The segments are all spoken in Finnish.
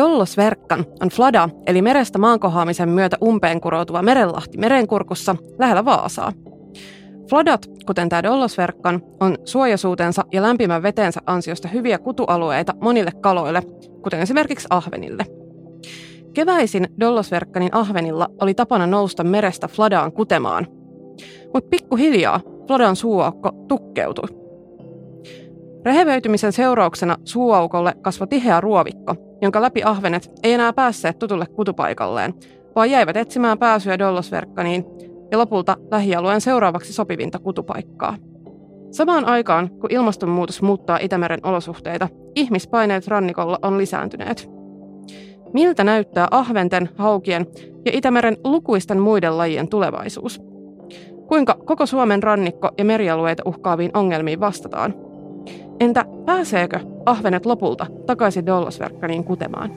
Dollosverkkan on Flada, eli merestä maankohaamisen myötä umpeen kuroutuva merenlahti merenkurkussa lähellä Vaasaa. Fladat, kuten tämä Dollosverkkan, on suojasuutensa ja lämpimän vetensä ansiosta hyviä kutualueita monille kaloille, kuten esimerkiksi ahvenille. Keväisin Dollosverkkanin ahvenilla oli tapana nousta merestä Fladaan kutemaan. Mutta pikkuhiljaa Fladan suuaukko tukkeutui. Rehevöitymisen seurauksena suuaukolle kasvoi tiheä ruovikko, jonka läpi ahvenet ei enää päässeet tutulle kutupaikalleen, vaan jäivät etsimään pääsyä Dollosverkkaniin ja lopulta lähialueen seuraavaksi sopivinta kutupaikkaa. Samaan aikaan, kun ilmastonmuutos muuttaa Itämeren olosuhteita, ihmispaineet rannikolla on lisääntyneet. Miltä näyttää ahventen, haukien ja Itämeren lukuisten muiden lajien tulevaisuus? Kuinka koko Suomen rannikko ja merialueita uhkaaviin ongelmiin vastataan? Entä pääseekö ahvenet lopulta takaisin Dollosverkkaniin kutemaan?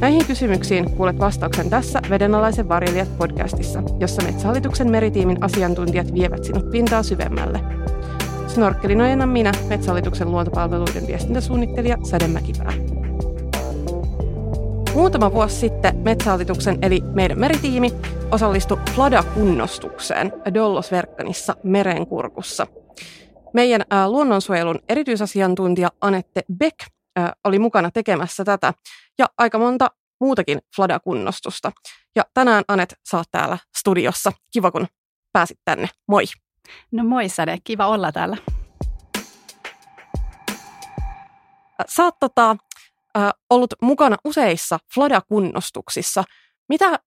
Näihin kysymyksiin kuulet vastauksen tässä Vedenalaisen varjelijat podcastissa, jossa Metsähallituksen meritiimin asiantuntijat vievät sinut pintaa syvemmälle. Snorkkelin ojennan minä, Metsähallituksen luontopalveluiden viestintäsuunnittelija Sade Mäkipää. Muutama vuosi sitten Metsähallituksen eli meidän meritiimi osallistui Flada-kunnostukseen Dollosverkkanissa merenkurkussa. Meidän ä, luonnonsuojelun erityisasiantuntija Anette Beck ä, oli mukana tekemässä tätä ja aika monta muutakin Flada-kunnostusta. Ja tänään Anet, oot täällä studiossa. Kiva, kun pääsit tänne. Moi! No moi Sade, kiva olla täällä. Sä oot tota, äh, ollut mukana useissa Flada-kunnostuksissa. Mitä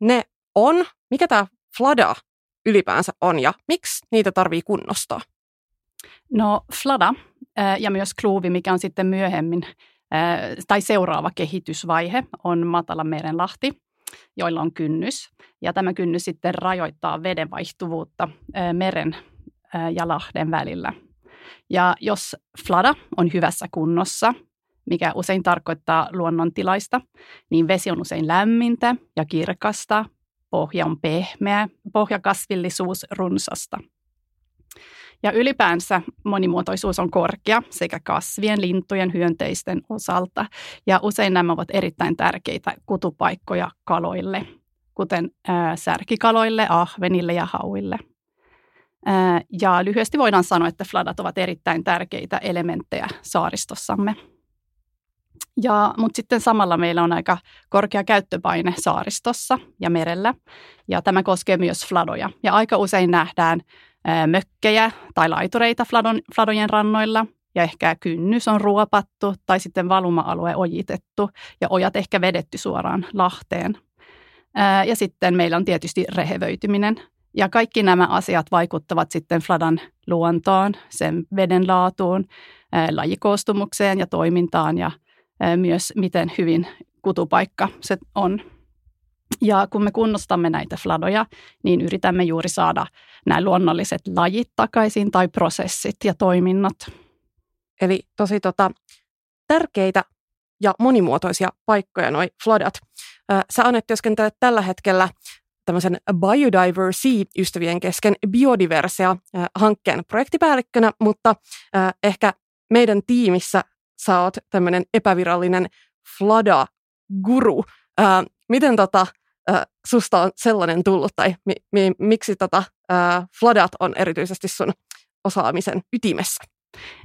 ne on? Mikä tämä Flada ylipäänsä on ja miksi niitä tarvii kunnostaa? No Flada äh, ja myös Kluuvi, mikä on sitten myöhemmin äh, tai seuraava kehitysvaihe, on matala merenlahti, joilla on kynnys. Ja tämä kynnys sitten rajoittaa veden vaihtuvuutta äh, meren ja lahden välillä. Ja jos Flada on hyvässä kunnossa, mikä usein tarkoittaa luonnontilaista, niin vesi on usein lämmintä ja kirkasta, pohja on pehmeä, pohjakasvillisuus runsasta. Ja ylipäänsä monimuotoisuus on korkea sekä kasvien, lintujen, hyönteisten osalta. Ja usein nämä ovat erittäin tärkeitä kutupaikkoja kaloille, kuten ää, särkikaloille, ahvenille ja hauille. Ää, ja lyhyesti voidaan sanoa, että fladat ovat erittäin tärkeitä elementtejä saaristossamme. Ja, mutta sitten samalla meillä on aika korkea käyttöpaine saaristossa ja merellä. Ja tämä koskee myös fladoja. Ja aika usein nähdään ää, mökkejä tai laitureita fladon, fladojen rannoilla. Ja ehkä kynnys on ruopattu tai sitten valuma-alue ojitettu ja ojat ehkä vedetty suoraan lahteen. Ja sitten meillä on tietysti rehevöityminen. Ja kaikki nämä asiat vaikuttavat sitten fladan luontoon, sen veden laatuun, lajikoostumukseen ja toimintaan ja – myös, miten hyvin kutupaikka se on. Ja kun me kunnostamme näitä fladoja, niin yritämme juuri saada nämä luonnolliset lajit takaisin tai prosessit ja toiminnot. Eli tosi tota, tärkeitä ja monimuotoisia paikkoja noi fladat. Sä Anne työskentelet tällä hetkellä tämmöisen Biodiversity-ystävien kesken biodiversia-hankkeen projektipäällikkönä, mutta ehkä meidän tiimissä sä oot tämmöinen epävirallinen Flada-guru. Ää, miten tota, ää, susta on sellainen tullut tai mi, mi, miksi tota, ää, Fladat on erityisesti sun osaamisen ytimessä?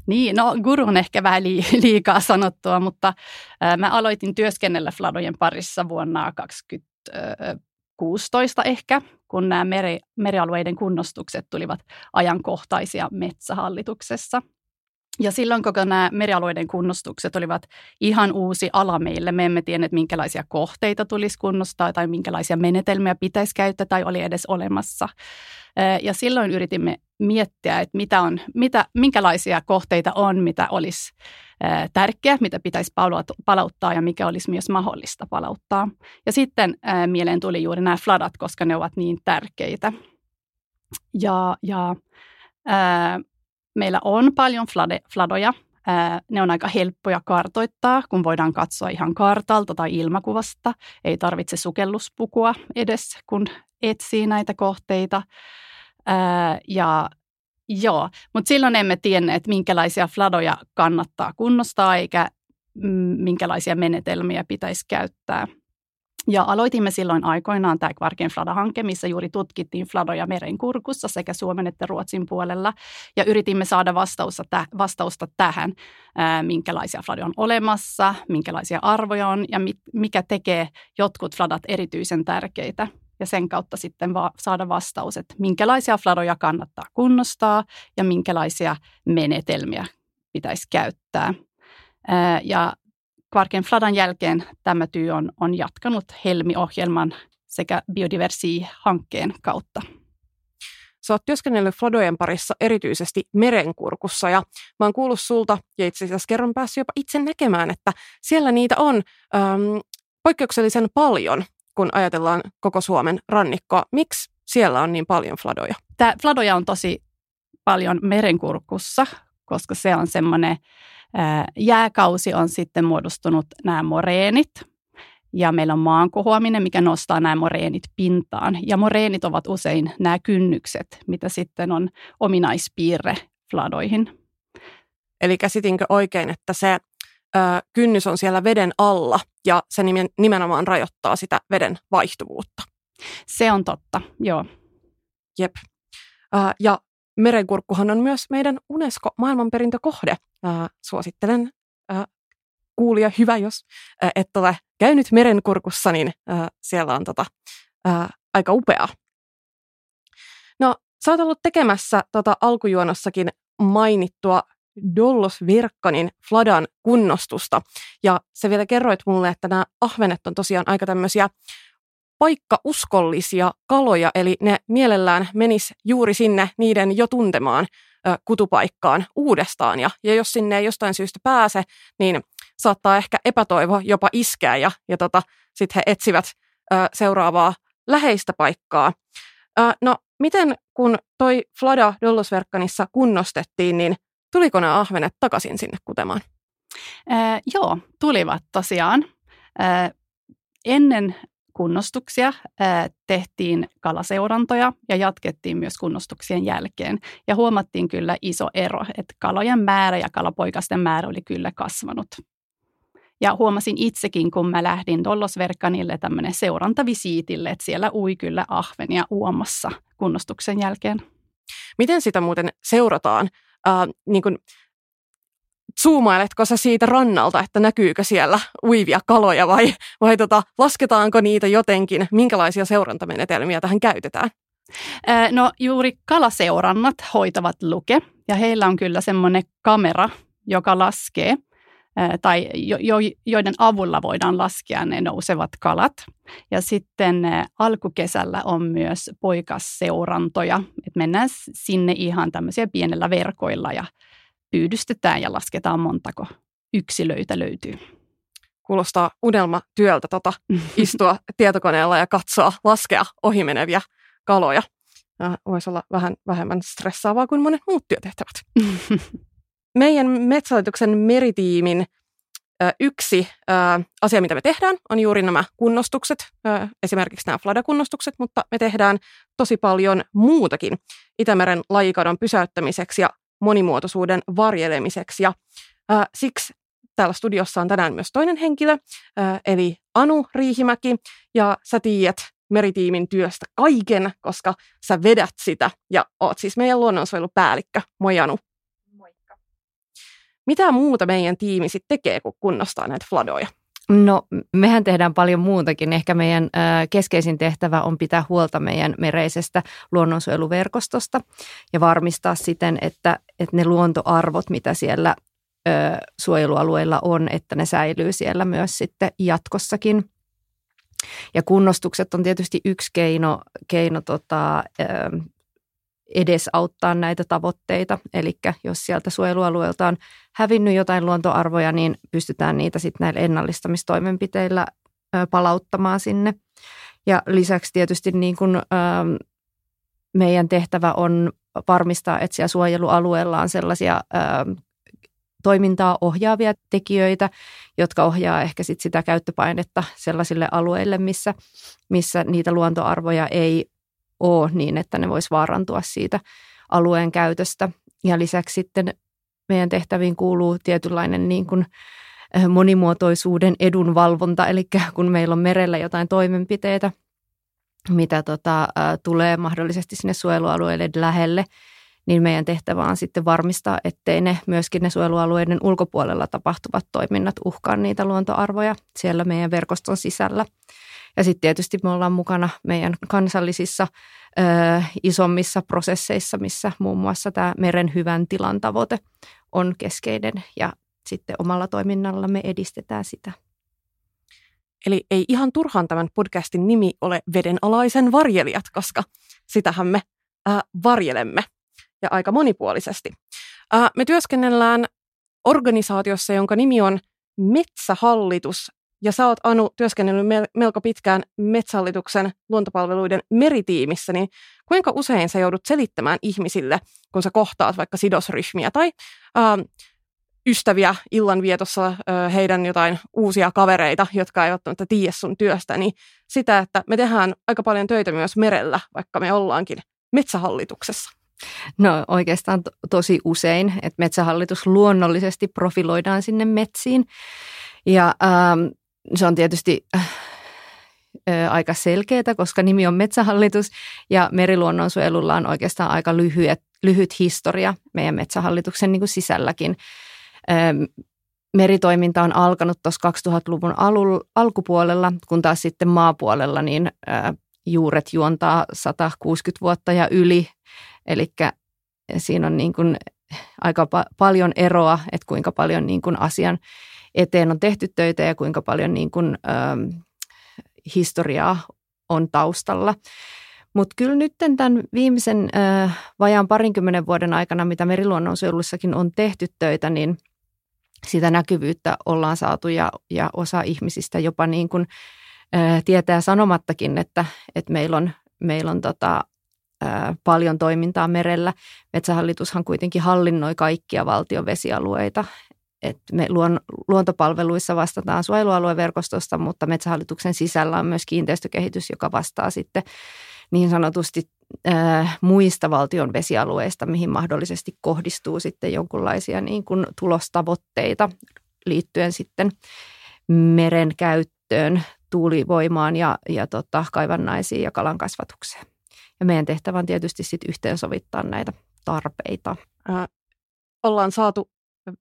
Niin, no guru on ehkä vähän liikaa sanottua, mutta ää, mä aloitin työskennellä Fladojen parissa vuonna 2016 ehkä, kun nämä meri, merialueiden kunnostukset tulivat ajankohtaisia metsähallituksessa. Ja silloin koko nämä merialueiden kunnostukset olivat ihan uusi ala meille. Me emme tienneet, minkälaisia kohteita tulisi kunnostaa tai minkälaisia menetelmiä pitäisi käyttää tai oli edes olemassa. Ja silloin yritimme miettiä, että mitä on, mitä, minkälaisia kohteita on, mitä olisi tärkeää, mitä pitäisi palauttaa ja mikä olisi myös mahdollista palauttaa. Ja sitten mieleen tuli juuri nämä fladat, koska ne ovat niin tärkeitä. Ja, ja Meillä on paljon flade, fladoja. Ne on aika helppoja kartoittaa, kun voidaan katsoa ihan kartalta tai ilmakuvasta. Ei tarvitse sukelluspukua edes, kun etsii näitä kohteita. Ja Joo, mutta silloin emme tienneet, minkälaisia fladoja kannattaa kunnostaa, eikä minkälaisia menetelmiä pitäisi käyttää. Ja aloitimme silloin aikoinaan tämä Kvarken Flada-hanke, missä juuri tutkittiin fladoja merenkurkussa sekä Suomen että Ruotsin puolella. Ja yritimme saada vastausta, vastausta tähän, minkälaisia fladoja on olemassa, minkälaisia arvoja on ja mikä tekee jotkut fladat erityisen tärkeitä ja sen kautta sitten va- saada vastaus, että minkälaisia fladoja kannattaa kunnostaa ja minkälaisia menetelmiä pitäisi käyttää. Ja Kvarken Fladan jälkeen tämä työ on, on jatkanut Helmi-ohjelman sekä Biodiversi-hankkeen kautta. Sä oot työskennellyt Fladojen parissa erityisesti merenkurkussa ja mä oon kuullut sulta ja itse asiassa kerran päässyt jopa itse näkemään, että siellä niitä on äm, poikkeuksellisen paljon kun ajatellaan koko Suomen rannikkoa. Miksi siellä on niin paljon fladoja? Tämä fladoja on tosi paljon merenkurkussa, koska se on semmoinen, jääkausi on sitten muodostunut nämä moreenit, ja meillä on maankohoaminen, mikä nostaa nämä moreenit pintaan. Ja moreenit ovat usein nämä kynnykset, mitä sitten on ominaispiirre fladoihin. Eli käsitinkö oikein, että se ö, kynnys on siellä veden alla ja se nimenomaan rajoittaa sitä veden vaihtuvuutta. Se on totta, joo. Jep. Ö, ja merenkurkkuhan on myös meidän UNESCO-maailmanperintökohde. Ö, suosittelen ö, kuulija hyvä, jos ö, et ole käynyt merenkurkussa, niin ö, siellä on tota, ö, aika upea. No, sä oot ollut tekemässä tota alkujuonossakin mainittua Dollos Virkkanin Fladan kunnostusta. Ja se vielä kerroit mulle, että nämä ahvenet on tosiaan aika tämmöisiä paikkauskollisia kaloja, eli ne mielellään menis juuri sinne niiden jo tuntemaan ö, kutupaikkaan uudestaan. Ja, ja jos sinne ei jostain syystä pääse, niin saattaa ehkä epätoivo jopa iskeä ja, ja tota, sitten he etsivät ö, seuraavaa läheistä paikkaa. Ö, no, miten kun toi Flada Dollosverkkanissa kunnostettiin, niin Tuliko nämä ahvenet takaisin sinne kutemaan? Äh, joo, tulivat tosiaan. Äh, ennen kunnostuksia tehtiin kalaseurantoja ja jatkettiin myös kunnostuksien jälkeen. Ja huomattiin kyllä iso ero, että kalojen määrä ja kalapoikasten määrä oli kyllä kasvanut. Ja huomasin itsekin, kun mä lähdin Dollosverkanille tämmöinen seurantavisiitille, että siellä ui kyllä ahvenia uomassa kunnostuksen jälkeen. Miten sitä muuten seurataan? äh, niin kuin, zoomailetko sä siitä rannalta, että näkyykö siellä uivia kaloja vai, vai tota, lasketaanko niitä jotenkin? Minkälaisia seurantamenetelmiä tähän käytetään? No juuri kalaseurannat hoitavat Luke ja heillä on kyllä semmoinen kamera, joka laskee tai jo, jo, joiden avulla voidaan laskea ne nousevat kalat. Ja sitten alkukesällä on myös poikasseurantoja, että mennään sinne ihan tämmöisiä pienellä verkoilla ja pyydystetään ja lasketaan montako yksilöitä löytyy. Kuulostaa unelmatyöltä tota, istua tietokoneella ja katsoa, laskea ohimeneviä kaloja. Voisi olla vähän vähemmän stressaavaa kuin monet muut työtehtävät. meidän Metsähallituksen meritiimin yksi asia, mitä me tehdään, on juuri nämä kunnostukset, esimerkiksi nämä fladakunnostukset, mutta me tehdään tosi paljon muutakin Itämeren lajikadon pysäyttämiseksi ja monimuotoisuuden varjelemiseksi. Ja siksi täällä studiossa on tänään myös toinen henkilö, eli Anu Riihimäki, ja sä tiedät meritiimin työstä kaiken, koska sä vedät sitä ja oot siis meidän luonnonsuojelupäällikkö. Moi Anu. Mitä muuta meidän tiimi sitten tekee, kun kunnostaa näitä fladoja? No, mehän tehdään paljon muutakin. Ehkä meidän keskeisin tehtävä on pitää huolta meidän mereisestä luonnonsuojeluverkostosta ja varmistaa siten, että, että ne luontoarvot, mitä siellä äh, suojelualueilla on, että ne säilyy siellä myös sitten jatkossakin. Ja kunnostukset on tietysti yksi keino, keino tota, äh, edesauttaa näitä tavoitteita. Eli jos sieltä suojelualueelta on hävinnyt jotain luontoarvoja, niin pystytään niitä sitten näillä ennallistamistoimenpiteillä palauttamaan sinne. Ja lisäksi tietysti niin kuin, meidän tehtävä on varmistaa, että siellä suojelualueella on sellaisia toimintaa ohjaavia tekijöitä, jotka ohjaa ehkä sit sitä käyttöpainetta sellaisille alueille, missä, missä niitä luontoarvoja ei ole niin, että ne vois vaarantua siitä alueen käytöstä. Ja lisäksi sitten meidän tehtäviin kuuluu tietynlainen niin kuin, monimuotoisuuden edunvalvonta, eli kun meillä on merellä jotain toimenpiteitä, mitä tota, tulee mahdollisesti sinne suojelualueille lähelle, niin meidän tehtävä on sitten varmistaa, ettei ne myöskin ne suojelualueiden ulkopuolella tapahtuvat toiminnat uhkaa niitä luontoarvoja siellä meidän verkoston sisällä. Ja sitten tietysti me ollaan mukana meidän kansallisissa ö, isommissa prosesseissa, missä muun muassa tämä meren hyvän tilan tavoite on keskeinen ja sitten omalla toiminnalla me edistetään sitä. Eli ei ihan turhaan tämän podcastin nimi ole Vedenalaisen varjelijat, koska sitähän me äh, varjelemme ja aika monipuolisesti. Äh, me työskennellään organisaatiossa, jonka nimi on Metsähallitus, ja sä oot Anu työskennellyt melko pitkään Metsähallituksen luontopalveluiden meritiimissä, niin kuinka usein sä joudut selittämään ihmisille, kun sä kohtaat vaikka sidosryhmiä tai äh, ystäviä illanvietossa, äh, heidän jotain uusia kavereita, jotka eivät välttämättä tiedä sun työstä, niin sitä, että me tehdään aika paljon töitä myös merellä, vaikka me ollaankin metsähallituksessa. No oikeastaan to- tosi usein, että metsähallitus luonnollisesti profiloidaan sinne metsiin. Ja ähm, se on tietysti äh, aika selkeää, koska nimi on Metsähallitus ja meriluonnonsuojelulla on oikeastaan aika lyhyet, lyhyt historia meidän Metsähallituksen niin kuin sisälläkin. Ähm, meritoiminta on alkanut tuossa 2000-luvun alul, alkupuolella, kun taas sitten maapuolella niin äh, juuret juontaa 160 vuotta ja yli. Eli siinä on niin kuin aika pa- paljon eroa, että kuinka paljon niin kuin asian eteen on tehty töitä ja kuinka paljon niin kuin, ähm, historiaa on taustalla. Mutta kyllä nyt tämän viimeisen äh, vajaan parinkymmenen vuoden aikana, mitä meriluonnonsuojelussakin on tehty töitä, niin sitä näkyvyyttä ollaan saatu ja, ja osa ihmisistä jopa niin kuin, äh, tietää sanomattakin, että, että meillä on, meillä on tota, äh, paljon toimintaa merellä. Metsähallitushan kuitenkin hallinnoi kaikkia valtion vesialueita, että me luon, luontopalveluissa vastataan suojelualueverkostosta, mutta Metsähallituksen sisällä on myös kiinteistökehitys, joka vastaa sitten niin sanotusti äh, muista valtion vesialueista, mihin mahdollisesti kohdistuu sitten jonkunlaisia niin kuin tulostavoitteita liittyen sitten meren käyttöön, tuulivoimaan ja, ja tota, kaivannaisiin ja kalan kasvatukseen. Ja meidän tehtävä on tietysti sitten yhteensovittaa näitä tarpeita. Äh, ollaan saatu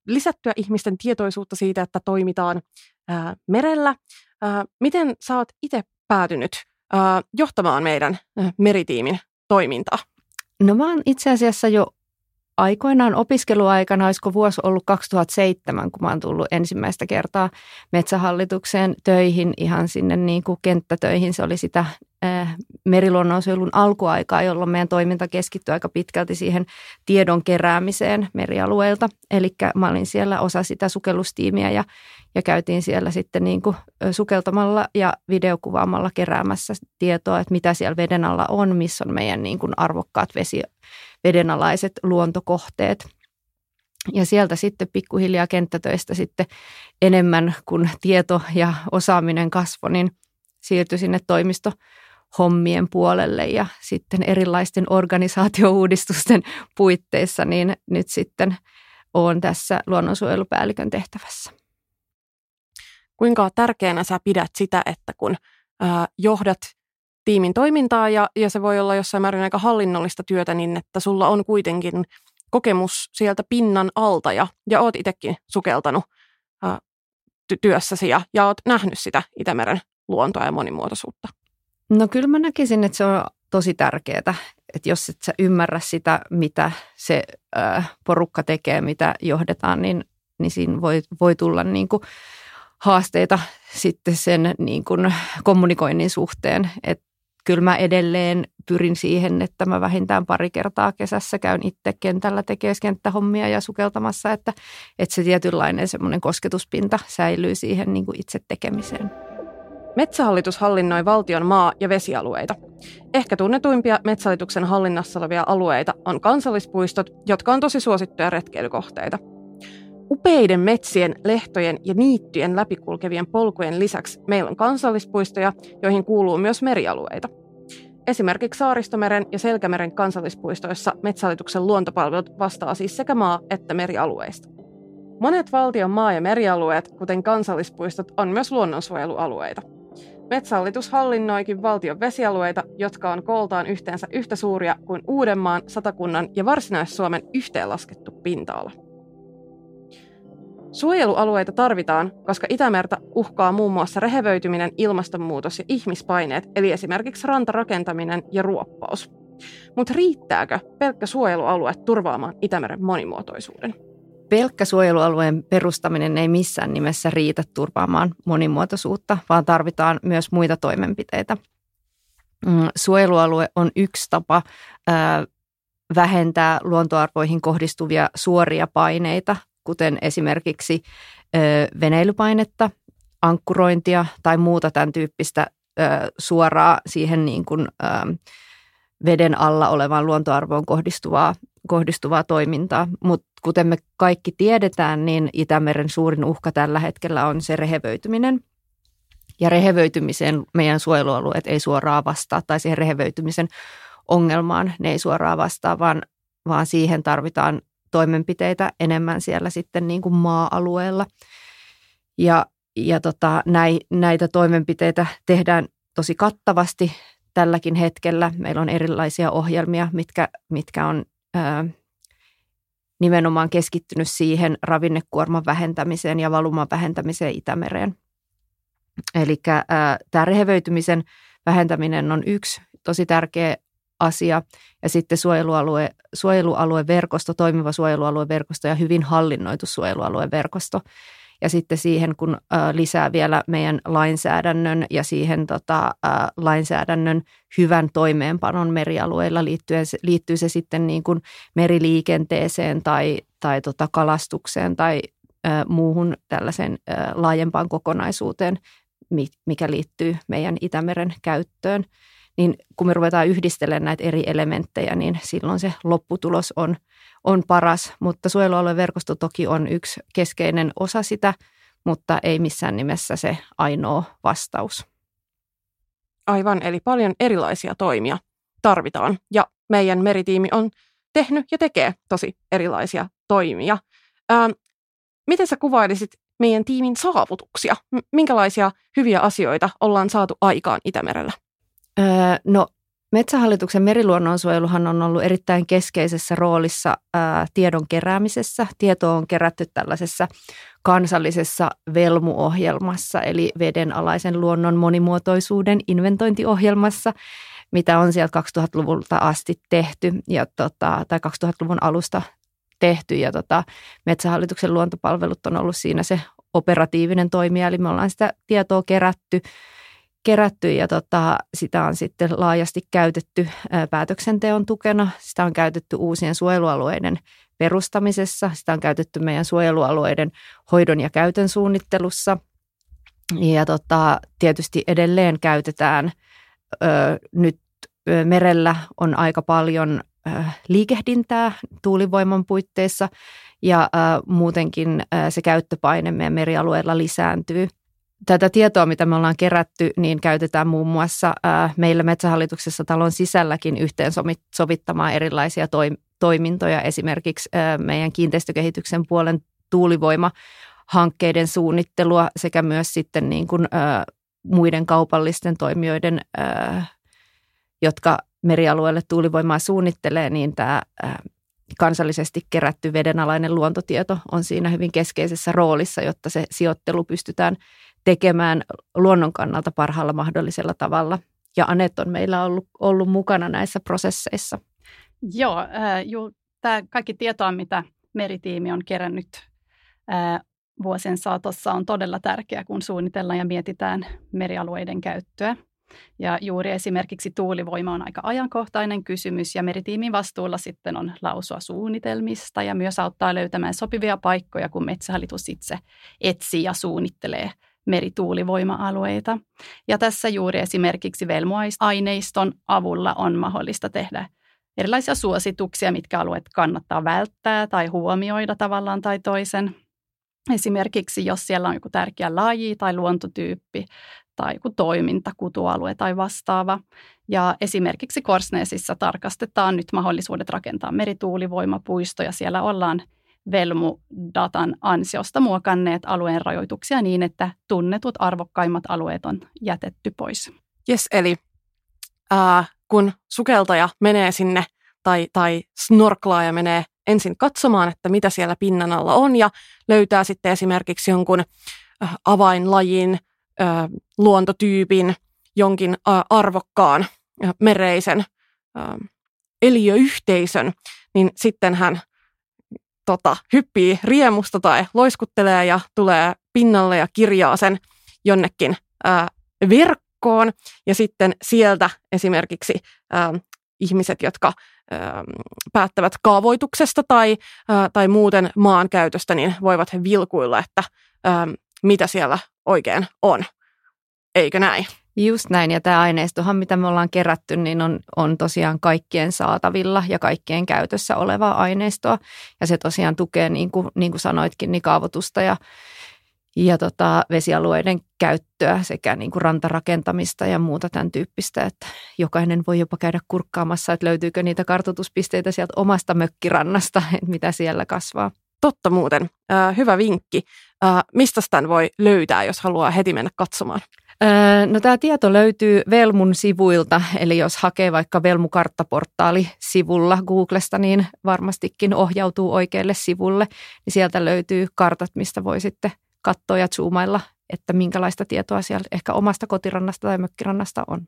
lisättyä ihmisten tietoisuutta siitä, että toimitaan ää, merellä. Ää, miten sä oot itse päätynyt ää, johtamaan meidän ää, meritiimin toimintaa? No mä oon itse asiassa jo aikoinaan opiskeluaikana, olisiko vuosi ollut 2007, kun mä oon tullut ensimmäistä kertaa metsähallitukseen töihin, ihan sinne niin kuin kenttätöihin. Se oli sitä äh, meriluonnonsuojelun alkuaikaa, jolloin meidän toiminta keskittyi aika pitkälti siihen tiedon keräämiseen merialueilta. Eli mä olin siellä osa sitä sukellustiimiä ja, ja käytiin siellä sitten niin kuin sukeltamalla ja videokuvaamalla keräämässä tietoa, että mitä siellä veden alla on, missä on meidän niin kuin arvokkaat vesi, vedenalaiset luontokohteet. Ja sieltä sitten pikkuhiljaa kenttätöistä sitten enemmän kuin tieto ja osaaminen kasvoi, niin siirtyi sinne toimisto hommien puolelle ja sitten erilaisten organisaatiouudistusten puitteissa, niin nyt sitten olen tässä luonnonsuojelupäällikön tehtävässä. Kuinka tärkeänä sä pidät sitä, että kun johdat tiimin toimintaa ja, ja se voi olla jossain määrin aika hallinnollista työtä, niin että sulla on kuitenkin kokemus sieltä pinnan alta ja, ja oot itsekin sukeltanut ää, työssäsi ja, ja oot nähnyt sitä Itämeren luontoa ja monimuotoisuutta. No kyllä mä näkisin, että se on tosi tärkeää, että jos et sä ymmärrä sitä, mitä se ää, porukka tekee, mitä johdetaan, niin, niin siinä voi, voi tulla niin kuin haasteita sitten sen niin kuin kommunikoinnin suhteen, että kyllä mä edelleen pyrin siihen, että mä vähintään pari kertaa kesässä käyn itse kentällä tekemään kenttähommia ja sukeltamassa, että, että se tietynlainen semmoinen kosketuspinta säilyy siihen niin kuin itse tekemiseen. Metsähallitus hallinnoi valtion maa- ja vesialueita. Ehkä tunnetuimpia Metsähallituksen hallinnassa olevia alueita on kansallispuistot, jotka on tosi suosittuja retkeilykohteita – Upeiden metsien, lehtojen ja niittyjen läpikulkevien polkujen lisäksi meillä on kansallispuistoja, joihin kuuluu myös merialueita. Esimerkiksi Saaristomeren ja Selkämeren kansallispuistoissa Metsähallituksen luontopalvelut vastaa siis sekä maa- että merialueista. Monet valtion maa- ja merialueet, kuten kansallispuistot, on myös luonnonsuojelualueita. Metsähallitus hallinnoikin valtion vesialueita, jotka on kooltaan yhteensä yhtä suuria kuin Uudenmaan, Satakunnan ja Varsinais-Suomen yhteenlaskettu pinta-ala. Suojelualueita tarvitaan, koska Itämerta uhkaa muun muassa rehevöityminen, ilmastonmuutos ja ihmispaineet, eli esimerkiksi rantarakentaminen ja ruoppaus. Mutta riittääkö pelkkä suojelualue turvaamaan Itämeren monimuotoisuuden? pelkkä suojelualueen perustaminen ei missään nimessä riitä turvaamaan monimuotoisuutta, vaan tarvitaan myös muita toimenpiteitä. Mm, suojelualue on yksi tapa vähentää luontoarvoihin kohdistuvia suoria paineita, kuten esimerkiksi veneilypainetta, ankkurointia tai muuta tämän tyyppistä suoraa siihen niin kuin, veden alla olevaan luontoarvoon kohdistuvaa, kohdistuvaa toimintaa. Mutta kuten me kaikki tiedetään, niin Itämeren suurin uhka tällä hetkellä on se rehevöityminen. Ja rehevöitymiseen meidän suojelualueet ei suoraan vastaa, tai siihen rehevöitymisen ongelmaan ne ei suoraan vastaa, vaan, vaan siihen tarvitaan toimenpiteitä enemmän siellä sitten niin kuin maa-alueella. Ja, ja tota, näitä toimenpiteitä tehdään tosi kattavasti tälläkin hetkellä. Meillä on erilaisia ohjelmia, mitkä, mitkä on ää, nimenomaan keskittynyt siihen ravinnekuorman vähentämiseen ja valuman vähentämiseen Itämereen. Eli tämä rehevöitymisen vähentäminen on yksi tosi tärkeä asia. Ja sitten suojelualue, suojelualueverkosto, toimiva suojelualueverkosto ja hyvin hallinnoitu suojelualueverkosto – ja sitten siihen, kun lisää vielä meidän lainsäädännön ja siihen tota, lainsäädännön hyvän toimeenpanon merialueilla liittyen, liittyy se sitten niin kuin meriliikenteeseen tai, tai tota kalastukseen tai muuhun tällaiseen laajempaan kokonaisuuteen, mikä liittyy meidän Itämeren käyttöön. Niin kun me ruvetaan yhdistelemään näitä eri elementtejä, niin silloin se lopputulos on – on paras, mutta suojelualueverkosto toki on yksi keskeinen osa sitä, mutta ei missään nimessä se ainoa vastaus. Aivan, eli paljon erilaisia toimia tarvitaan ja meidän meritiimi on tehnyt ja tekee tosi erilaisia toimia. Ää, miten sä kuvailisit meidän tiimin saavutuksia? Minkälaisia hyviä asioita ollaan saatu aikaan Itämerellä? Öö, no Metsähallituksen meriluonnonsuojeluhan on ollut erittäin keskeisessä roolissa ää, tiedon keräämisessä. Tieto on kerätty tällaisessa kansallisessa velmuohjelmassa, eli vedenalaisen luonnon monimuotoisuuden inventointiohjelmassa, mitä on sieltä 2000-luvulta asti tehty, ja tota, tai 2000-luvun alusta tehty, ja tota, Metsähallituksen luontopalvelut on ollut siinä se operatiivinen toimija, eli me ollaan sitä tietoa kerätty – kerätty ja tota, sitä on sitten laajasti käytetty päätöksenteon tukena. Sitä on käytetty uusien suojelualueiden perustamisessa, sitä on käytetty meidän suojelualueiden hoidon ja käytön suunnittelussa. Ja tota, tietysti edelleen käytetään ö, nyt merellä on aika paljon ö, liikehdintää tuulivoiman puitteissa ja ö, muutenkin ö, se käyttöpaine meidän merialueella lisääntyy – tätä tietoa, mitä me ollaan kerätty, niin käytetään muun muassa meillä Metsähallituksessa talon sisälläkin yhteen sovittamaan erilaisia toimintoja, esimerkiksi meidän kiinteistökehityksen puolen tuulivoima hankkeiden suunnittelua sekä myös sitten niin kuin, muiden kaupallisten toimijoiden, jotka merialueelle tuulivoimaa suunnittelee, niin tämä kansallisesti kerätty vedenalainen luontotieto on siinä hyvin keskeisessä roolissa, jotta se sijoittelu pystytään tekemään luonnon kannalta parhaalla mahdollisella tavalla. Ja Anet on meillä ollut, ollut mukana näissä prosesseissa. Joo, äh, tämä kaikki tietoa, mitä meritiimi on kerännyt äh, vuosien saatossa, on todella tärkeää, kun suunnitellaan ja mietitään merialueiden käyttöä. Ja juuri esimerkiksi tuulivoima on aika ajankohtainen kysymys ja meritiimin vastuulla sitten on lausua suunnitelmista ja myös auttaa löytämään sopivia paikkoja, kun metsähallitus itse etsii ja suunnittelee merituulivoima-alueita. Ja tässä juuri esimerkiksi velmuaineiston avulla on mahdollista tehdä erilaisia suosituksia, mitkä alueet kannattaa välttää tai huomioida tavallaan tai toisen. Esimerkiksi jos siellä on joku tärkeä laji tai luontotyyppi tai joku toiminta, kutualue tai vastaava. Ja esimerkiksi Korsneesissa tarkastetaan nyt mahdollisuudet rakentaa merituulivoimapuisto ja siellä ollaan Velmu-datan ansiosta muokanneet alueen rajoituksia niin, että tunnetut arvokkaimmat alueet on jätetty pois. Yes, eli ää, kun sukeltaja menee sinne tai, tai snorklaaja menee ensin katsomaan, että mitä siellä pinnan alla on ja löytää sitten esimerkiksi jonkun avainlajin, luontotyypin, jonkin arvokkaan mereisen eliöyhteisön, niin sitten hän tota, hyppii riemusta tai loiskuttelee ja tulee pinnalle ja kirjaa sen jonnekin ää, verkkoon. Ja sitten sieltä esimerkiksi ää, ihmiset, jotka ää, päättävät kaavoituksesta tai, ää, tai muuten maankäytöstä, niin voivat vilkuilla, että ää, mitä siellä oikein on. Eikö näin? Just näin, ja tämä aineistohan, mitä me ollaan kerätty, niin on, on tosiaan kaikkien saatavilla ja kaikkien käytössä olevaa aineistoa. Ja se tosiaan tukee, niin kuin, niin kuin sanoitkin, niin kaavoitusta ja, ja tota, vesialueiden käyttöä sekä niin kuin rantarakentamista ja muuta tämän tyyppistä, että jokainen voi jopa käydä kurkkaamassa, että löytyykö niitä kartoituspisteitä sieltä omasta mökkirannasta, että mitä siellä kasvaa. Totta muuten. Äh, hyvä vinkki. Äh, mistä tämän voi löytää, jos haluaa heti mennä katsomaan? No tämä tieto löytyy Velmun sivuilta, eli jos hakee vaikka Velmu-karttaportaali-sivulla Googlesta, niin varmastikin ohjautuu oikealle sivulle. Niin sieltä löytyy kartat, mistä voi sitten katsoa ja zoomailla, että minkälaista tietoa siellä ehkä omasta kotirannasta tai mökkirannasta on.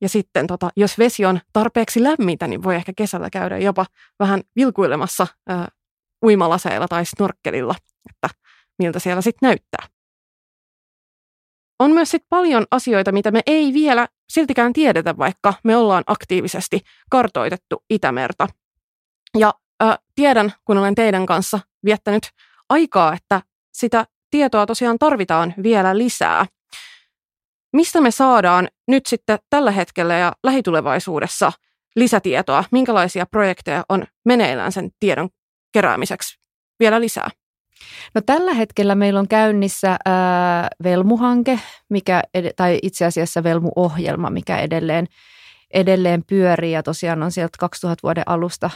Ja sitten tota, jos vesi on tarpeeksi lämmintä, niin voi ehkä kesällä käydä jopa vähän vilkuilemassa äh, uimalaseilla tai snorkkelilla, että miltä siellä sitten näyttää on myös sit paljon asioita, mitä me ei vielä siltikään tiedetä, vaikka me ollaan aktiivisesti kartoitettu Itämerta. Ja äh, tiedän, kun olen teidän kanssa viettänyt aikaa, että sitä tietoa tosiaan tarvitaan vielä lisää. Mistä me saadaan nyt sitten tällä hetkellä ja lähitulevaisuudessa lisätietoa? Minkälaisia projekteja on meneillään sen tiedon keräämiseksi vielä lisää? No tällä hetkellä meillä on käynnissä ää, Velmu-hanke, mikä, tai itse asiassa Velmu-ohjelma, mikä edelleen, edelleen pyörii. Ja tosiaan on sieltä 2000 vuoden alusta,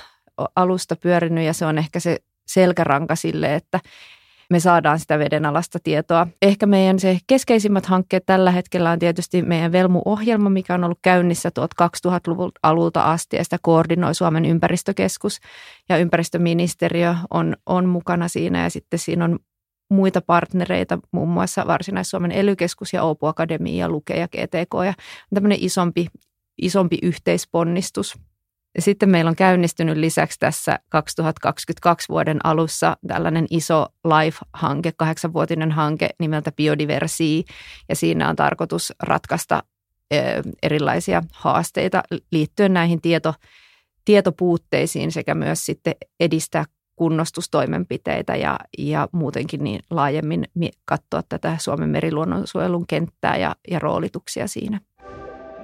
alusta pyörinyt ja se on ehkä se selkäranka sille, että me saadaan sitä vedenalasta tietoa. Ehkä meidän se keskeisimmät hankkeet tällä hetkellä on tietysti meidän Velmu-ohjelma, mikä on ollut käynnissä 2000-luvun alulta asti ja sitä koordinoi Suomen ympäristökeskus ja ympäristöministeriö on, on mukana siinä ja sitten siinä on muita partnereita, muun muassa Varsinais-Suomen ely ja Oopu Akademia, Luke ja GTK ja tämmöinen isompi, isompi yhteisponnistus – sitten meillä on käynnistynyt lisäksi tässä 2022 vuoden alussa tällainen iso LIFE-hanke, kahdeksanvuotinen hanke nimeltä Biodiversi, ja siinä on tarkoitus ratkaista erilaisia haasteita liittyen näihin tieto, tietopuutteisiin sekä myös sitten edistää kunnostustoimenpiteitä ja, ja muutenkin niin laajemmin katsoa tätä Suomen meriluonnonsuojelun kenttää ja, ja roolituksia siinä.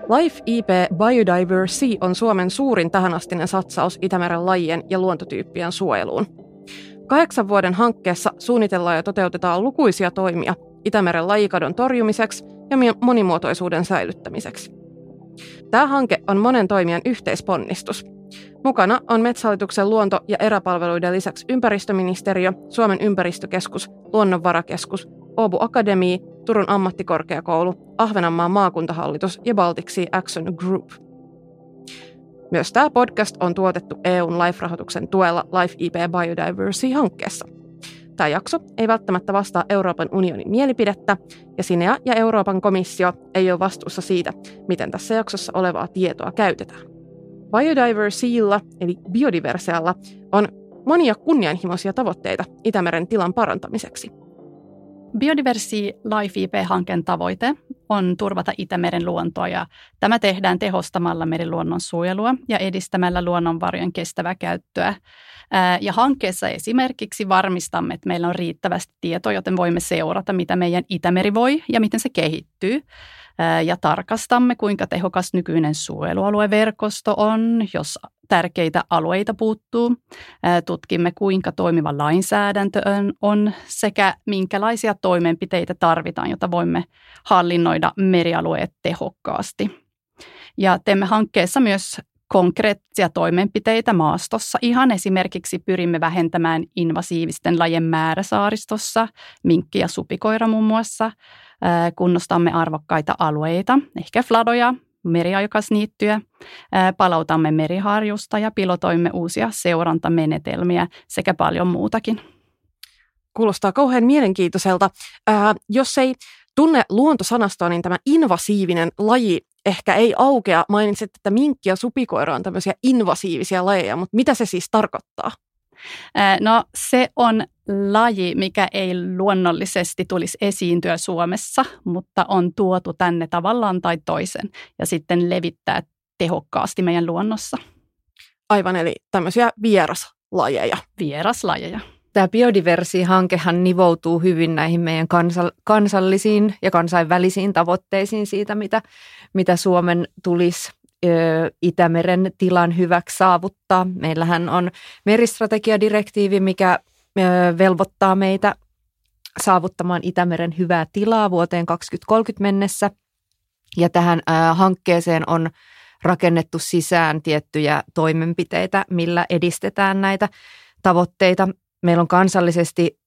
Life IP Biodiversity on Suomen suurin tähänastinen satsaus Itämeren lajien ja luontotyyppien suojeluun. Kahdeksan vuoden hankkeessa suunnitellaan ja toteutetaan lukuisia toimia Itämeren lajikadon torjumiseksi ja monimuotoisuuden säilyttämiseksi. Tämä hanke on monen toimijan yhteisponnistus. Mukana on Metsähallituksen luonto- ja eräpalveluiden lisäksi ympäristöministeriö, Suomen ympäristökeskus, Luonnonvarakeskus, Åbo Akademi, Turun ammattikorkeakoulu, Ahvenanmaan maakuntahallitus ja Baltic Sea Action Group. Myös tämä podcast on tuotettu EUn LIFE-rahoituksen tuella LIFE IP Biodiversity-hankkeessa. Tämä jakso ei välttämättä vastaa Euroopan unionin mielipidettä, ja Sinea ja Euroopan komissio ei ole vastuussa siitä, miten tässä jaksossa olevaa tietoa käytetään. Biodiversitylla, eli biodiversealla, on monia kunnianhimoisia tavoitteita Itämeren tilan parantamiseksi – Biodiversi Life IP-hankkeen tavoite on turvata Itämeren luontoa ja tämä tehdään tehostamalla meriluonnon suojelua ja edistämällä luonnonvarojen kestävää käyttöä. Ja hankkeessa esimerkiksi varmistamme, että meillä on riittävästi tietoa, joten voimme seurata, mitä meidän Itämeri voi ja miten se kehittyy ja tarkastamme, kuinka tehokas nykyinen suojelualueverkosto on, jos tärkeitä alueita puuttuu. Tutkimme, kuinka toimiva lainsäädäntö on sekä minkälaisia toimenpiteitä tarvitaan, jotta voimme hallinnoida merialueet tehokkaasti. Ja teemme hankkeessa myös konkreettisia toimenpiteitä maastossa. Ihan esimerkiksi pyrimme vähentämään invasiivisten lajien määrä saaristossa, minkki ja supikoira muun muassa. Kunnostamme arvokkaita alueita, ehkä fladoja, meriaikasniittyjä, palautamme meriharjusta ja pilotoimme uusia seurantamenetelmiä sekä paljon muutakin. Kuulostaa kauhean mielenkiintoiselta. Ää, jos ei tunne luontosanastoa, niin tämä invasiivinen laji ehkä ei aukea. Mainitsit, että minkki ja supikoira on tämmöisiä invasiivisia lajeja, mutta mitä se siis tarkoittaa? No se on laji, mikä ei luonnollisesti tulisi esiintyä Suomessa, mutta on tuotu tänne tavallaan tai toisen ja sitten levittää tehokkaasti meidän luonnossa. Aivan, eli tämmöisiä vieraslajeja. Vieraslajeja. Tämä biodiversi-hankehan nivoutuu hyvin näihin meidän kansallisiin ja kansainvälisiin tavoitteisiin siitä, mitä, mitä Suomen tulisi Itämeren tilan hyväksi saavuttaa. Meillähän on meristrategiadirektiivi, mikä velvoittaa meitä saavuttamaan Itämeren hyvää tilaa vuoteen 2030 mennessä. Ja tähän hankkeeseen on rakennettu sisään tiettyjä toimenpiteitä, millä edistetään näitä tavoitteita. Meillä on kansallisesti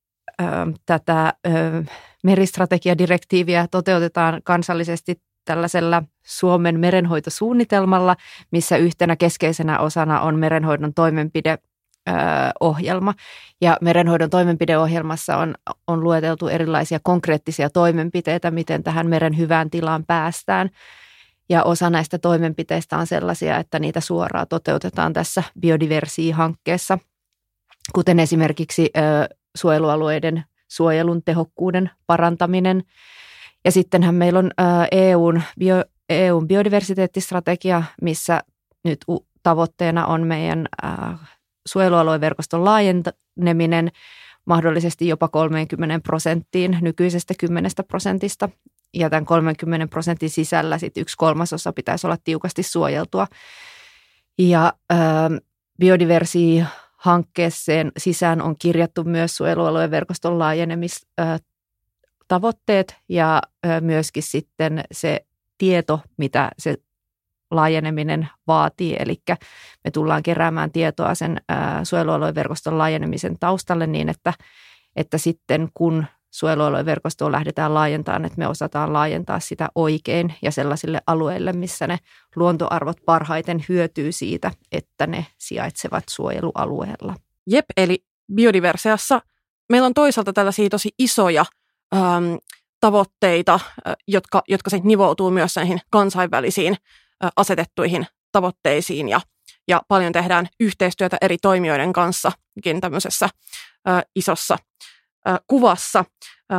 tätä meristrategiadirektiiviä toteutetaan kansallisesti tällaisella Suomen merenhoitosuunnitelmalla, missä yhtenä keskeisenä osana on merenhoidon toimenpide ohjelma. Ja merenhoidon toimenpideohjelmassa on, on lueteltu erilaisia konkreettisia toimenpiteitä, miten tähän meren hyvään tilaan päästään. Ja osa näistä toimenpiteistä on sellaisia, että niitä suoraan toteutetaan tässä biodiversi-hankkeessa, kuten esimerkiksi ö, suojelualueiden suojelun tehokkuuden parantaminen. Ja sittenhän meillä on ö, EUn, bio, EUn biodiversiteettistrategia, missä nyt tavoitteena on meidän suojelualueverkoston laajeneminen mahdollisesti jopa 30 prosenttiin nykyisestä 10 prosentista. Ja tämän 30 prosentin sisällä sit yksi kolmasosa pitäisi olla tiukasti suojeltua. Ja ö, biodiversi-hankkeeseen sisään on kirjattu myös suojelualueen verkoston laajenemistavoitteet ja ö, myöskin sitten se tieto, mitä se laajeneminen vaatii. Eli me tullaan keräämään tietoa sen suojelualueen verkoston laajenemisen taustalle niin, että, että sitten kun suojelualueen verkostoa lähdetään laajentamaan, että me osataan laajentaa sitä oikein ja sellaisille alueille, missä ne luontoarvot parhaiten hyötyy siitä, että ne sijaitsevat suojelualueella. Jep, eli biodiversiassa meillä on toisaalta tällaisia tosi isoja ähm, tavoitteita, jotka, jotka sitten nivoutuu myös näihin kansainvälisiin asetettuihin tavoitteisiin ja, ja paljon tehdään yhteistyötä eri toimijoiden kanssa tämmöisessä ä, isossa ä, kuvassa ä,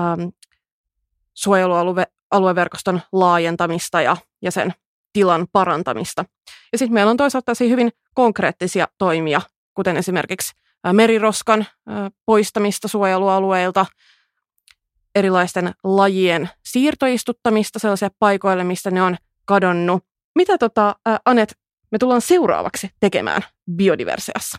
suojelualueverkoston laajentamista ja, ja sen tilan parantamista. Ja sitten meillä on toisaalta hyvin konkreettisia toimia, kuten esimerkiksi meriroskan poistamista suojelualueilta, erilaisten lajien siirtoistuttamista sellaisille paikoille, mistä ne on kadonnut, mitä tota, äh, Anet, me tullaan seuraavaksi tekemään biodiversiassa?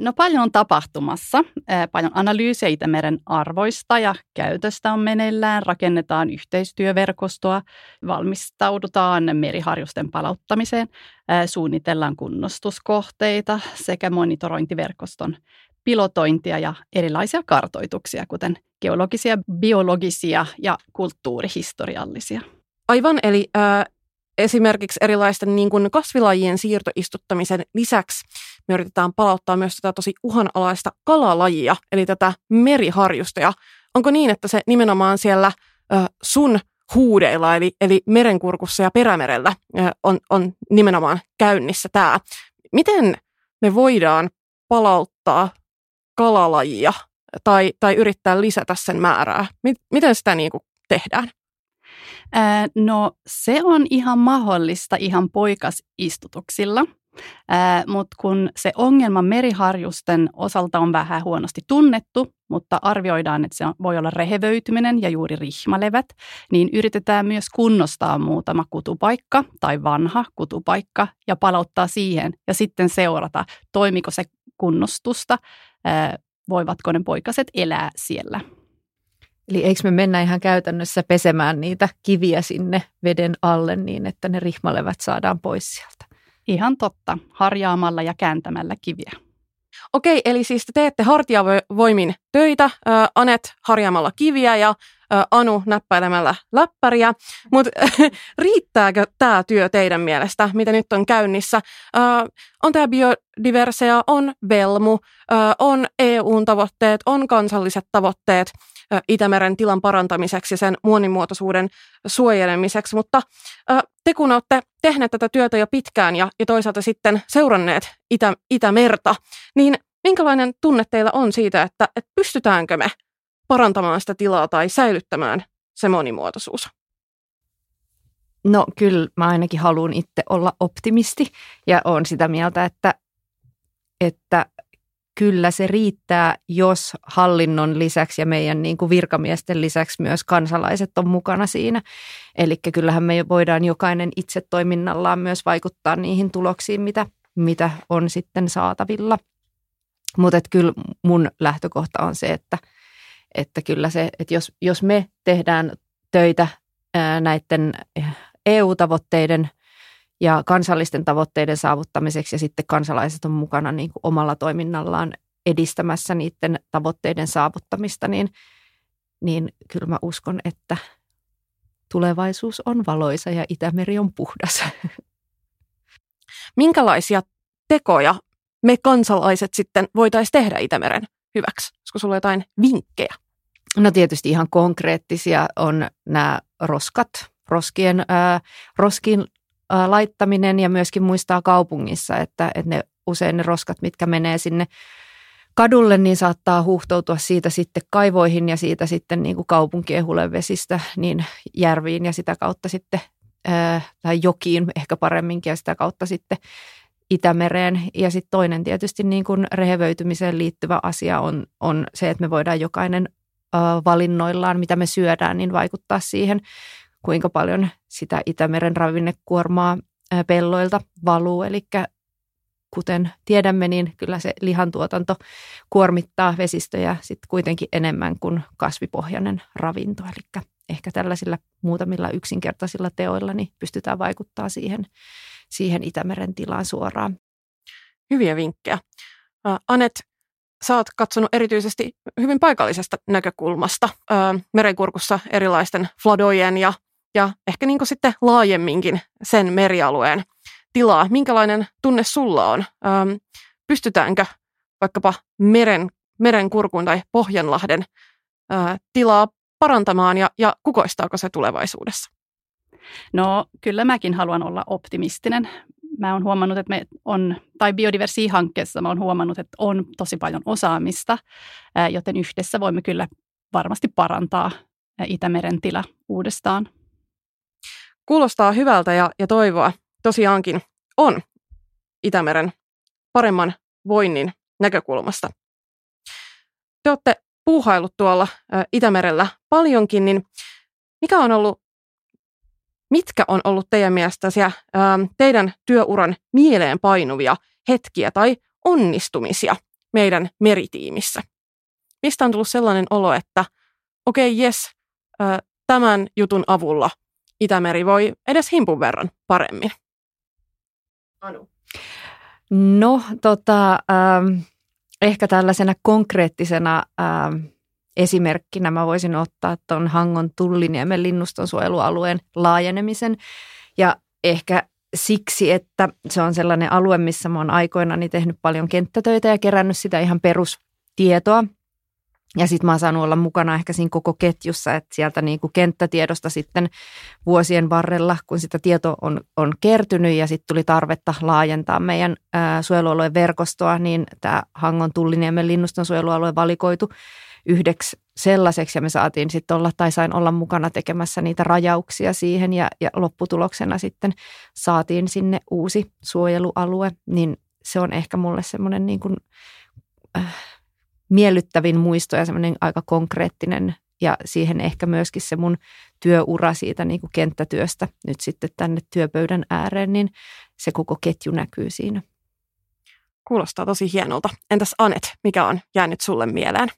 No paljon on tapahtumassa. Paljon analyysejä Itämeren arvoista ja käytöstä on meneillään. Rakennetaan yhteistyöverkostoa, valmistaudutaan meriharjusten palauttamiseen, suunnitellaan kunnostuskohteita sekä monitorointiverkoston pilotointia ja erilaisia kartoituksia, kuten geologisia, biologisia ja kulttuurihistoriallisia. Aivan, eli äh, esimerkiksi erilaisten niin kuin kasvilajien siirtoistuttamisen lisäksi me yritetään palauttaa myös tätä tosi uhanalaista kalalajia, eli tätä meriharjusta. Onko niin, että se nimenomaan siellä ö, sun huudeilla, eli, eli merenkurkussa ja perämerellä ö, on, on nimenomaan käynnissä tämä. Miten me voidaan palauttaa kalalajia tai, tai yrittää lisätä sen määrää? Miten sitä niin kuin tehdään? No se on ihan mahdollista ihan poikasistutuksilla, mutta kun se ongelma meriharjusten osalta on vähän huonosti tunnettu, mutta arvioidaan, että se voi olla rehevöityminen ja juuri rihmalevät, niin yritetään myös kunnostaa muutama kutupaikka tai vanha kutupaikka ja palauttaa siihen ja sitten seurata, toimiko se kunnostusta, voivatko ne poikaset elää siellä. Eli eikö me mennä ihan käytännössä pesemään niitä kiviä sinne veden alle niin, että ne rihmalevät saadaan pois sieltä? Ihan totta, harjaamalla ja kääntämällä kiviä. Okei, eli siis te teette hartiavoimin töitä, Anet harjaamalla kiviä ja Anu näppäilemällä läppäriä, mutta riittääkö tämä työ teidän mielestä, mitä nyt on käynnissä? On tämä biodiversea, on Velmu, on EUn tavoitteet, on kansalliset tavoitteet Itämeren tilan parantamiseksi ja sen monimuotoisuuden suojelemiseksi, mutta te kun olette tehneet tätä työtä jo pitkään ja, ja toisaalta sitten seuranneet Itä, Itämerta, niin minkälainen tunne teillä on siitä, että, että pystytäänkö me parantamaan sitä tilaa tai säilyttämään se monimuotoisuus? No kyllä mä ainakin haluan itse olla optimisti ja olen sitä mieltä, että, että kyllä se riittää, jos hallinnon lisäksi ja meidän niin kuin virkamiesten lisäksi myös kansalaiset on mukana siinä. Eli kyllähän me voidaan jokainen itse toiminnallaan myös vaikuttaa niihin tuloksiin, mitä, mitä on sitten saatavilla. Mutta kyllä mun lähtökohta on se, että – että kyllä se, että jos, jos me tehdään töitä näiden EU-tavoitteiden ja kansallisten tavoitteiden saavuttamiseksi ja sitten kansalaiset on mukana niin kuin omalla toiminnallaan edistämässä niiden tavoitteiden saavuttamista, niin, niin kyllä mä uskon, että tulevaisuus on valoisa ja Itämeri on puhdas. Minkälaisia tekoja me kansalaiset sitten voitaisiin tehdä Itämeren hyväksi? Olisiko sulla jotain vinkkejä? No tietysti ihan konkreettisia on nämä roskat, roskien, ää, roskin ää, laittaminen ja myöskin muistaa kaupungissa, että, että ne usein ne roskat, mitkä menee sinne kadulle, niin saattaa huuhtoutua siitä sitten kaivoihin ja siitä sitten niin kuin kaupunkien hulevesistä niin järviin ja sitä kautta sitten ää, tai jokiin ehkä paremminkin ja sitä kautta sitten Itämereen. Ja sitten toinen tietysti niin kuin rehevöitymiseen liittyvä asia on, on se, että me voidaan jokainen valinnoillaan, mitä me syödään, niin vaikuttaa siihen, kuinka paljon sitä Itämeren ravinnekuormaa pelloilta valuu. Eli kuten tiedämme, niin kyllä se lihantuotanto kuormittaa vesistöjä sitten kuitenkin enemmän kuin kasvipohjainen ravinto. Eli ehkä tällaisilla muutamilla yksinkertaisilla teoilla niin pystytään vaikuttaa siihen, siihen Itämeren tilaan suoraan. Hyviä vinkkejä. Anet, sä oot katsonut erityisesti hyvin paikallisesta näkökulmasta merenkurkussa erilaisten fladojen ja, ja ehkä niin sitten laajemminkin sen merialueen tilaa. Minkälainen tunne sulla on? Pystytäänkö vaikkapa meren, merenkurkun tai Pohjanlahden tilaa parantamaan ja, ja kukoistaako se tulevaisuudessa? No kyllä mäkin haluan olla optimistinen mä oon huomannut, että me on, tai biodiversi-hankkeessa mä oon huomannut, että on tosi paljon osaamista, joten yhdessä voimme kyllä varmasti parantaa Itämeren tila uudestaan. Kuulostaa hyvältä ja, ja toivoa tosiaankin on Itämeren paremman voinnin näkökulmasta. Te olette puuhailut tuolla Itämerellä paljonkin, niin mikä on ollut mitkä on ollut teidän mielestä ähm, teidän työuran mieleen painuvia hetkiä tai onnistumisia meidän meritiimissä? Mistä on tullut sellainen olo, että okei, okay, jes, äh, tämän jutun avulla Itämeri voi edes himpun verran paremmin? Anu. No, tota, ähm, ehkä tällaisena konkreettisena ähm, esimerkkinä mä voisin ottaa tuon Hangon Tulliniemen linnustonsuojelualueen laajenemisen. Ja ehkä siksi, että se on sellainen alue, missä mä oon aikoinani tehnyt paljon kenttätöitä ja kerännyt sitä ihan perustietoa. Ja sitten mä oon saanut olla mukana ehkä siinä koko ketjussa, että sieltä niin kuin kenttätiedosta sitten vuosien varrella, kun sitä tieto on, on kertynyt ja sitten tuli tarvetta laajentaa meidän ää, suojelualueen verkostoa, niin tämä Hangon Tulliniemen linnustonsuojelualue valikoitu yhdeksi sellaiseksi ja me saatiin sitten olla tai sain olla mukana tekemässä niitä rajauksia siihen ja, ja lopputuloksena sitten saatiin sinne uusi suojelualue, niin se on ehkä mulle semmoinen niin kuin, äh, miellyttävin muisto ja semmoinen aika konkreettinen ja siihen ehkä myöskin se mun työura siitä niin kuin kenttätyöstä nyt sitten tänne työpöydän ääreen, niin se koko ketju näkyy siinä. Kuulostaa tosi hienolta. Entäs Anet, mikä on jäänyt sulle mieleen?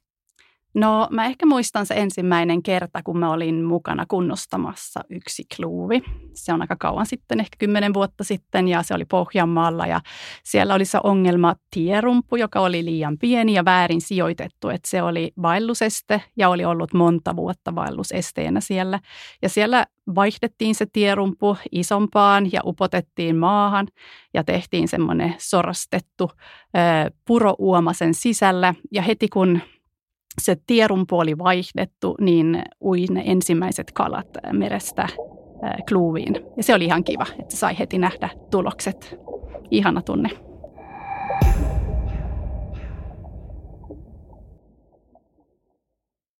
No mä ehkä muistan se ensimmäinen kerta, kun mä olin mukana kunnostamassa yksi kluuvi. Se on aika kauan sitten, ehkä kymmenen vuotta sitten ja se oli Pohjanmaalla ja siellä oli se ongelma tierumpu, joka oli liian pieni ja väärin sijoitettu. Että se oli vaelluseste ja oli ollut monta vuotta vaellusesteenä siellä. Ja siellä vaihdettiin se tierumpu isompaan ja upotettiin maahan ja tehtiin semmoinen sorastettu purouoma sen sisällä. Ja heti kun se tierumpu oli vaihdettu, niin ui ne ensimmäiset kalat merestä kluuviin. Ja se oli ihan kiva, että sai heti nähdä tulokset. Ihana tunne.